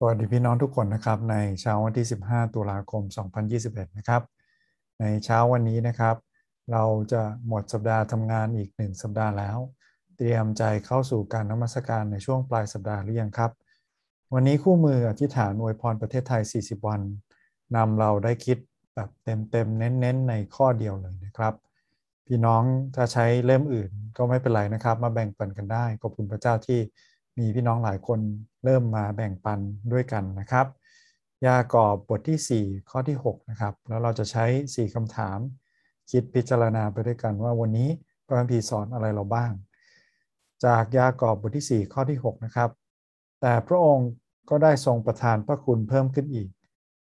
สวัสดีพี่น้องทุกคนนะครับในเช้าวันที่ 15 ตุลาคม 2021 นะครับ ในเช้าวันนี้นะครับ เราจะหมดสัปดาห์ทำงานอีกหนึ่งสัปดาห์แล้ว เตรียมใจเข้าสู่การนมัสการในช่วงปลายสัปดาห์หรือยังครับ วันนี้คู่มืออธิษฐานอวยพรประเทศไทย 40 วันนำเราได้คิดแบบเต็มๆ เน้นๆ ในข้อเดียวเลยนะครับ พี่น้องจะใช้เล่มอื่นก็ไม่เป็นไรนะครับ มาแบ่งปันกันได้ขอบคุณพระเจ้าที่ มีพี่น้องหลายคนเริ่มมาแบ่งปันด้วยกันนะครับ ยากอบบทที่ 4 ข้อที่6นะครับแล้วเราจะใช้ 4คำถาม คิดพิจารณาไปด้วยกันว่าวันนี้พระคัมภีร์สอนอะไรเราบ้าง จากยากอบบทที่ 4 ข้อที่6นะครับแต่พระองค์ก็ได้ทรงประทานพระคุณเพิ่มขึ้นอีก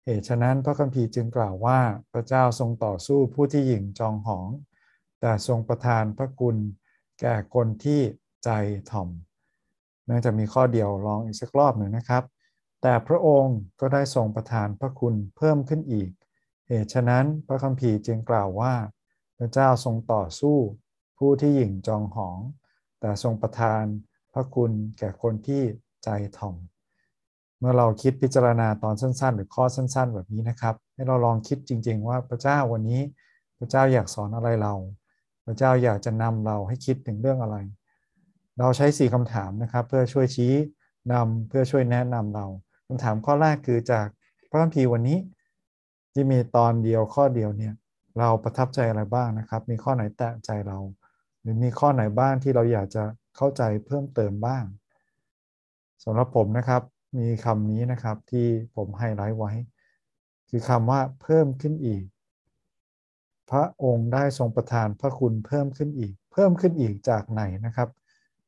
เหตุฉะนั้นพระคัมภีร์จึงกล่าวว่าพระเจ้าทรงต่อสู้ผู้ที่หยิ่งจองหอง แต่ทรงประทานพระคุณแก่คนที่ใจถ่อม เนื่องจากมีข้อเดียวลองอีกสักรอบหนึ่งนะครับ แต่พระองค์ก็ได้ทรงประทานพระคุณเพิ่มขึ้นอีก เหตุฉะนั้นพระคัมภีร์จึงกล่าวว่า พระเจ้าทรงต่อสู้ผู้ที่หยิ่งจองหอง แต่ทรงประทานพระคุณแก่คนที่ใจถ่อม เมื่อเราคิดพิจารณาตอนสั้น ๆ หรือข้อสั้น ๆ แบบนี้นะครับ ให้เราลองคิดจริง ๆ ว่าพระเจ้าวันนี้ พระเจ้าอยากสอนอะไรเรา พระเจ้าอยากจะนำเราให้คิดถึงเรื่องอะไร เราใช้ 4คำถามนะครับ เพื่อช่วยชี้นำเพื่อช่วยแนะนำเราคำถามข้อแรกคือจากพระคัมภีร์วันนี้ที่มีตอนเดียวข้อเดียวเนี่ยเราประทับใจอะไรบ้างนะครับ มีข้อไหนแตะใจเรา หรือมีข้อไหนบ้างที่เราอยากจะเข้าใจเพิ่มเติมบ้างสำหรับผมนะครับมีคำนี้นะครับที่ผมไฮไลท์ไว้ คือคำว่าเพิ่มขึ้นอีก พระองค์ได้ทรงประทานพระคุณเพิ่มขึ้นอีก เพิ่มขึ้นอีกจากไหนนะครับ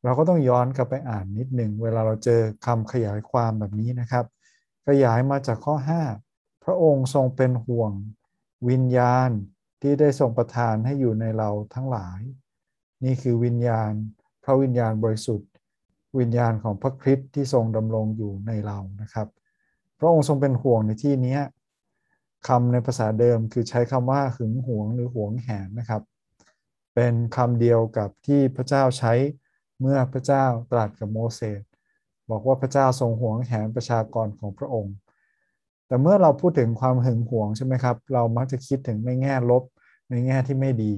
เราก็ต้องย้อนกลับไปอ่านนิดหนึ่งเวลาเราเจอคำขยายความแบบนี้นะครับ ขยายมาจากข้อ 5 พระองค์ทรงเป็นห่วง วิญญาณที่ได้ทรงประทานให้อยู่ในเราทั้งหลาย นี่คือวิญญาณ พระวิญญาณบริสุทธิ์ วิญญาณของพระคริสต์ที่ทรงดำรงอยู่ในเรานะครับ พระองค์ทรงเป็นห่วงในที่นี้คำในภาษาเดิมคือใช้คำว่าหึงหวงหรือหวงแหนนะครับ เป็นคำเดียวกับที่พระเจ้าใช้ เมื่อพระเจ้าตรัสกับโมเสสบอกว่าพระเจ้าทรงหวงแหนประชากรของพระองค์ แต่เมื่อเราพูดถึงความหึงหวงใช่ไหมครับ เรามักจะคิดถึงในแง่ลบในแง่ที่ไม่ดี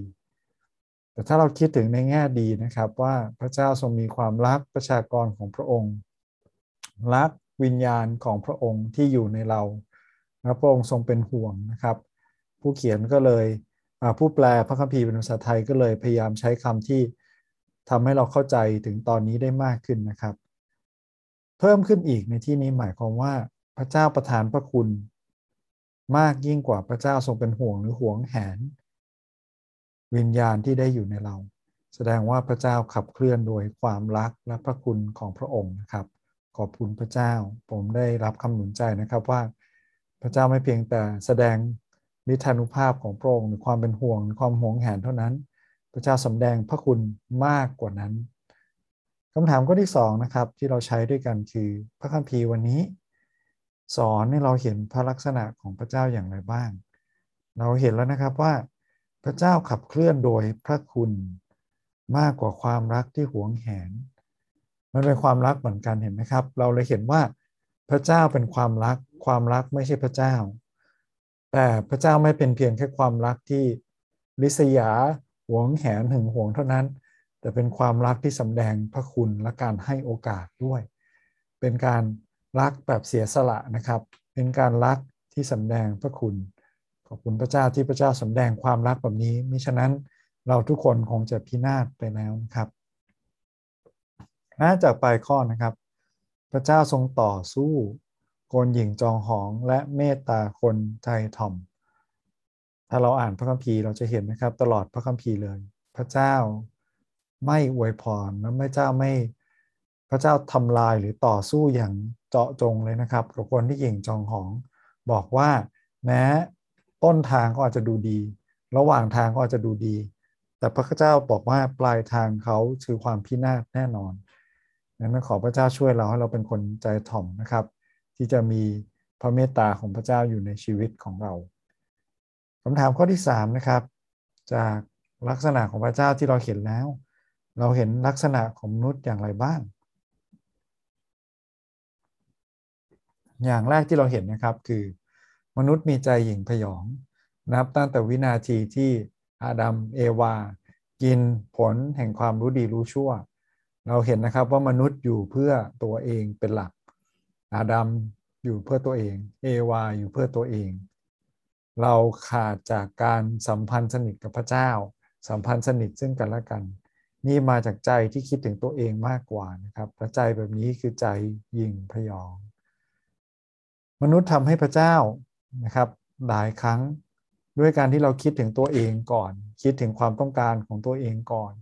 แต่ถ้าเราคิดถึงในแง่ดีนะครับว่าพระเจ้าทรงมีความรักประชากรของพระองค์ รักวิญญาณของพระองค์ที่อยู่ในเราและพระองค์ทรงเป็นห่วงนะครับ ผู้เขียนก็เลยผู้แปลพระคัมภีร์เป็นภาษาไทยก็เลยพยายามใช้คำที่ ทำให้เราเข้าใจถึงตอนนี้ได้มากขึ้นนะครับ เพิ่มขึ้นอีกในที่นี้หมายความว่าพระเจ้าประทานพระคุณ มากยิ่งกว่าพระเจ้าทรงเป็นห่วงหรือห่วงแหน วิญญาณที่ได้อยู่ในเรา แสดงว่าพระเจ้าขับเคลื่อนโดยความรักและพระคุณของพระองค์นะครับ ขอบคุณพระเจ้าผมได้รับคำหนุนใจนะครับว่า พระเจ้าไม่เพียงแต่แสดงนิทานุภาพของพระองค์หรือความเป็นห่วงความห่วงแหนเท่านั้น พระเจ้าสำแดงพระคุณมากกว่านั้นคำถามข้อที่สองนะครับที่เราใช้ด้วยกันคือพระคัมภีร์วันนี้ สอนให้เราเห็นพระลักษณะของพระเจ้าอย่างไรบ้าง เราเห็นแล้วนะครับว่า พระเจ้าขับเคลื่อนโดยพระคุณมากกว่าความรักที่หวงแหน มันเป็นความรักเหมือนกันเห็นไหมครับ เราเลยเห็นว่าพระเจ้าเป็นความรัก ความรักไม่ใช่พระเจ้า แต่พระเจ้าไม่เป็นเพียงแค่ความรักที่ลิษยา หวงแหนหึงหวงเท่านั้น แต่เป็นความรักที่สำแดงพระคุณและการให้โอกาสด้วย เป็นการรักแบบเสียสละนะครับ เป็นการรักที่สำแดงพระคุณ ขอบคุณพระเจ้าที่พระเจ้าสำแดงความรักแบบนี้มิฉะนั้นเราทุกคนคงจะพินาศไปแล้วนะครับน่าจากปลายข้อนะครับ พระเจ้าทรงต่อสู้คนหญิงจองหองและเมตตาคนใจถ่อม ถ้าเราอ่านพระคัมภีร์เราจะเห็นนะครับ ตลอดพระคัมภีร์เลย พระเจ้าไม่อวยพรและพระเจ้าไม่พระเจ้าทำลายหรือต่อสู้อย่างเจาะจงเลยนะครับกับคนที่เก่งจองหอง บอกว่าแม้ต้นทางก็อาจจะดูดี ระหว่างทางก็อาจจะดูดี แต่พระเจ้าบอกว่าปลายทางเขาคือความพินาศแน่นอนนั้นขอพระเจ้าช่วยเราให้เราเป็นคนใจถ่อมนะครับ ที่จะมีพระเมตตาของพระเจ้าอยู่ในชีวิตของเรา คำถามข้อที่3นะครับ จากลักษณะของพระเจ้าที่เราเห็นแล้ว เราเห็นลักษณะของมนุษย์อย่างไรบ้าง อย่างแรกที่เราเห็นนะครับคือ มนุษย์มีใจหยิ่งพยอง นับตั้งแต่วินาทีที่อาดัมเอวา กินผลแห่งความรู้ดีรู้ชั่ว เราเห็นนะครับว่ามนุษย์อยู่เพื่อตัวเองเป็นหลัก อาดัมอยู่เพื่อตัวเอง เอวาอยู่เพื่อตัวเอง เราขาดจากการสัมพันธ์สนิทกับพระเจ้า สัมพันธ์สนิทซึ่งกันและกัน นี่มาจากใจที่คิดถึงตัวเองมากกว่านะครับและใจแบบนี้คือใจยิงพยอง มนุษย์ทำให้พระเจ้านะครับหลายครั้งด้วยการที่เราคิดถึงตัวเองก่อน คิดถึงความต้องการของตัวเองก่อน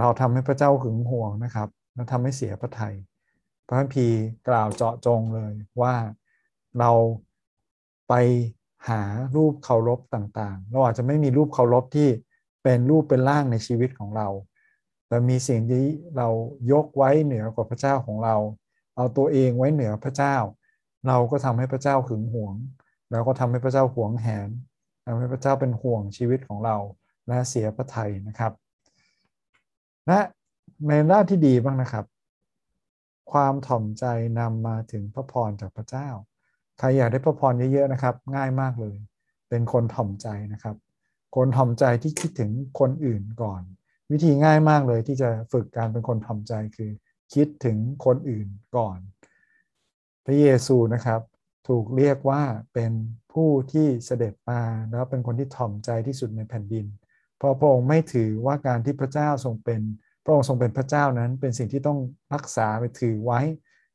เราทำให้พระเจ้าหึงหวงนะครับและทำให้เสียพระทัยพระคัมภีร์กล่าวเจาะจงเลยว่าเราไป หารูปเคารพต่างๆ เราอาจจะไม่มีรูปเคารพที่เป็นรูปเป็นร่างในชีวิตของเรา แต่มีสิ่งที่เรายกไว้เหนือกว่าพระเจ้าของเรา เอาตัวเองไว้เหนือพระเจ้า เราก็ทำให้พระเจ้าหึงหวง แล้วก็ทำให้พระเจ้าหวงแหนทำให้พระเจ้าเป็นห่วงชีวิตของเราและเสียพระทัยนะครับ และในด้านที่ดีบ้างนะครับ ความถ่อมใจนำมาถึงพระพรจากพระเจ้า ใครอยากได้พระพรเยอะๆนะครับ ง่ายมากเลย เป็นคนถ่อมใจนะครับ คนถ่อมใจที่คิดถึงคนอื่นก่อน วิธีง่ายมากเลยที่จะฝึกการเป็นคนถ่อมใจคือ คิดถึงคนอื่นก่อน พระเยซูนะครับ ถูกเรียกว่าเป็นผู้ที่เสด็จมาแล้วเป็นคนที่ถ่อมใจที่สุดในแผ่นดิน เพราะพระองค์ไม่ถือว่าการที่พระเจ้าทรงเป็นพระองค์ทรงเป็นพระเจ้านั้นเป็นสิ่งที่ต้องรักษาไปถือไว้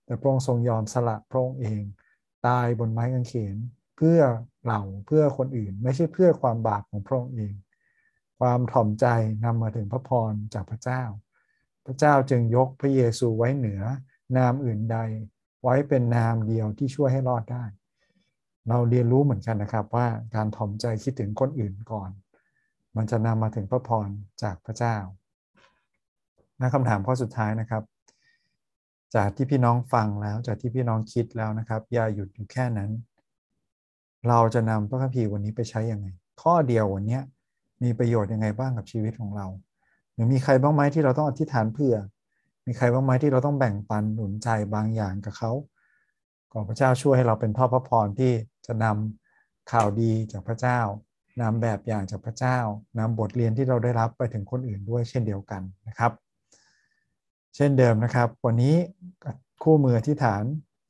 แต่พระองค์ทรงยอมสละพระองค์เอง ตายบนไม้กางเขนเพื่อเราเพื่อคนอื่น ไม่ใช่เพื่อความบาปของพระองค์เอง ความถ่อมใจนำมาถึงพระพรจากพระเจ้า พระเจ้าจึงยกพระเยซูไว้เหนือนามอื่นใด ไว้เป็นนามเดียวที่ช่วยให้รอดได้ เราเรียนรู้เหมือนกันนะครับว่าการถ่อมใจคิดถึงคนอื่นก่อน มันจะนำมาถึงพระพรจากพระเจ้านะคำถามข้อสุดท้ายนะครับ จากที่พี่น้องฟังแล้วจากที่พี่น้องคิดแล้วนะครับอย่าหยุดอยู่แค่นั้น เราจะนำพระคัมภีร์วันนี้ไปใช้ยังไง ข้อเดียววันนี้มีประโยชน์ยังไงบ้างกับชีวิตของเรา หรือมีใครบ้างไหมที่เราต้องอธิษฐานเพื่อ มีใครบ้างไหมที่เราต้องแบ่งปันหนุนใจบางอย่างกับเขาขอพระเจ้าช่วยให้เราเป็นพ่อพระพรที่จะนำข่าวดีจากพระเจ้านำแบบอย่างจากพระเจ้านำบทเรียนที่เราได้รับไปถึงคนอื่นด้วยเช่นเดียวกันนะครับ เช่นเดิมนะครับ วันนี้ คู่มือที่ฐาน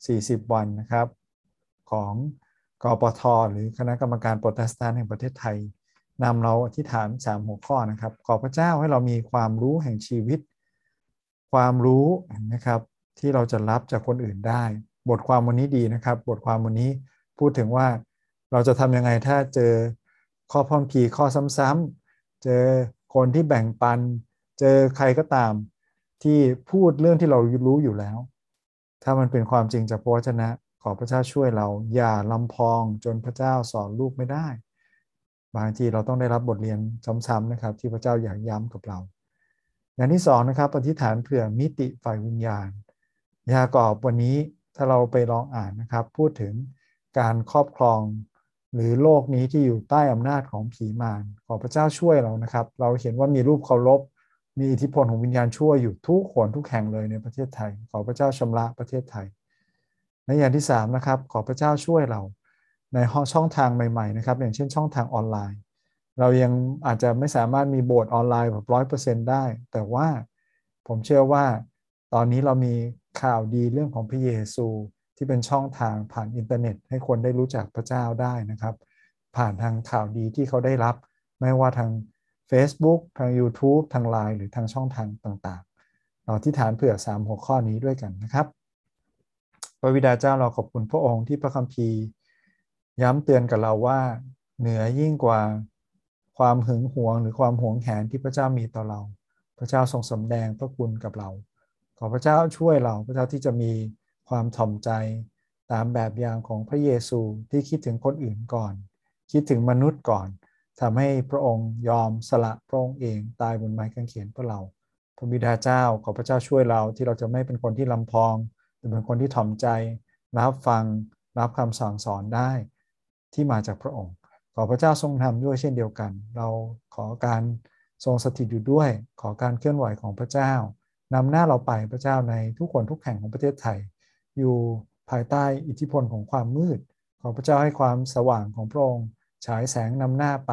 40 วันนะครับ ของกปทหรือคณะกรรมการโปรเตสแตนต์แห่งประเทศไทยนำเราอธิษฐาน3หัวข้อนะครับ ขอพระเจ้าให้เรามีความรู้แห่งชีวิต ความรู้นะครับ ที่เราจะรับจากคนอื่นได้ บทความวันนี้ดีนะครับ บทความวันนี้พูดถึงว่าเราจะทำยังไงถ้าเจอข้อพ้อมพีข้อซ้ำๆเจอคนที่แบ่งปัน เจอใครก็ตามที่พูดเรื่องที่เรารู้อยู่แล้ว ถ้ามันเป็นความจริงจากพระวจนะ ขอพระเจ้าช่วยเรา อย่าลำพองจนพระเจ้าสอนลูกไม่ได้ บางทีเราต้องได้รับบทเรียนซ้ำๆนะครับ ที่พระเจ้าอยากย้ำกับเรา อย่างที่สองนะครับอธิษฐานเผื่อมิติฝ่ายวิญญาณ ยากอบวันนี้ถ้าเราไปลองอ่านนะครับ พูดถึงการครอบครองหรือโลกนี้ที่อยู่ใต้อำนาจของผีมารขอพระเจ้าช่วยเรานะครับ เราเห็นว่ามีรูปเคารพ มีอิทธิพลของวิญญาณชั่วอยู่ทุกคนทุกแห่งเลยในประเทศไทย ขอพระเจ้าชำระประเทศไทย ในอย่างที่3นะครับขอพระเจ้าช่วยเราในเรื่องช่องทางใหม่ๆนะครับอย่างเช่นช่องทางออนไลน์ เรายังอาจจะไม่สามารถมีโบสถ์ออนไลน์แบบร้อยเปอร์เซ็นต์ได้ แต่ว่าผมเชื่อว่าตอนนี้เรามีข่าวดีเรื่องของพระเยซูที่เป็นช่องทางผ่านอินเทอร์เน็ต ให้คนได้รู้จักพระเจ้าได้นะครับ ผ่านทางข่าวดีที่เขาได้รับ ไม่ว่าทาง Facebook ทาง YouTube ทาง Line หรือทางช่องทางต่างๆ เราที่ฐานเผื่อ 3 หัวข้อนี้ด้วยกันนะครับ พระวิดาเจ้าเราขอบคุณพระองค์ที่พระคัมภีร์ ย้ำเตือนกับเราว่าเหนือยิ่งกว่าความหึงหวงหรือความหวงแหนที่พระเจ้ามีต่อเรา พระเจ้าทรงสำแดงพระคุณกับเรา ขอพระเจ้าช่วยเรา พระเจ้าที่จะมีความถ่อมใจตามแบบอย่างของพระเยซูที่คิดถึงคนอื่นก่อน คิดถึงมนุษย์ก่อน ทำให้พระองค์ยอมสละพระองค์เองตายบนไม้กางเขนเพื่อเรา พระบิดาเจ้าขอพระเจ้าช่วยเราที่เราจะไม่เป็นคนที่ลำพองแต่เป็นคนที่ถ่อมใจรับฟังรับคำสั่งสอนได้ที่มาจากพระองค์ ขอพระเจ้าทรงนำด้วยเช่นเดียวกัน เราขอการทรงสถิตอยู่ด้วย ขอการเคลื่อนไหวของพระเจ้านำหน้าเราไปพระเจ้าในทุกคนทุกแห่งของประเทศไทย อยู่ภายใต้อิทธิพลของความมืด ขอพระเจ้าให้ความสว่างของพระองค์ ฉายแสงนำหน้าไป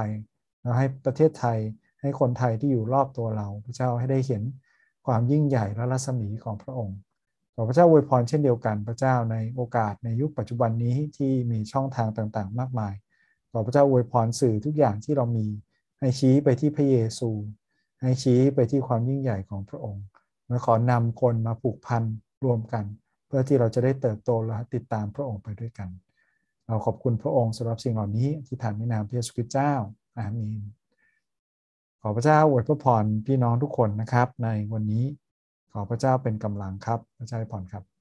แล้วให้ประเทศไทยให้คนไทยที่อยู่รอบตัวเรา พระเจ้าให้ได้เห็นความยิ่งใหญ่และรัศมีของพระองค์ขอพระเจ้าอวยพรเช่นเดียวกันพระเจ้าในโอกาสในยุคปัจจุบันนี้ที่มีช่องทางต่างๆ มากมายขอพระเจ้าอวยพรสื่อทุกอย่างที่เรามีให้ชี้ไปที่พระเยซู ให้ชี้ไปที่ความยิ่งใหญ่ของพระองค์และขอนำคนมาผูกพันรวมกัน เพื่อที่เราจะได้เติบโตและติดตามพระองค์ไปด้วยกัน เราขอบคุณพระองค์สำหรับสิ่งเหล่านี้ที่ฐานในนามพระเยซูคริสต์เจ้าอาเมนขอพระเจ้าอวยพระพรพี่น้องทุกคนนะครับ ในวันนี้ขอพระเจ้าเป็นกำลังครับพระเจ้าให้พรครับ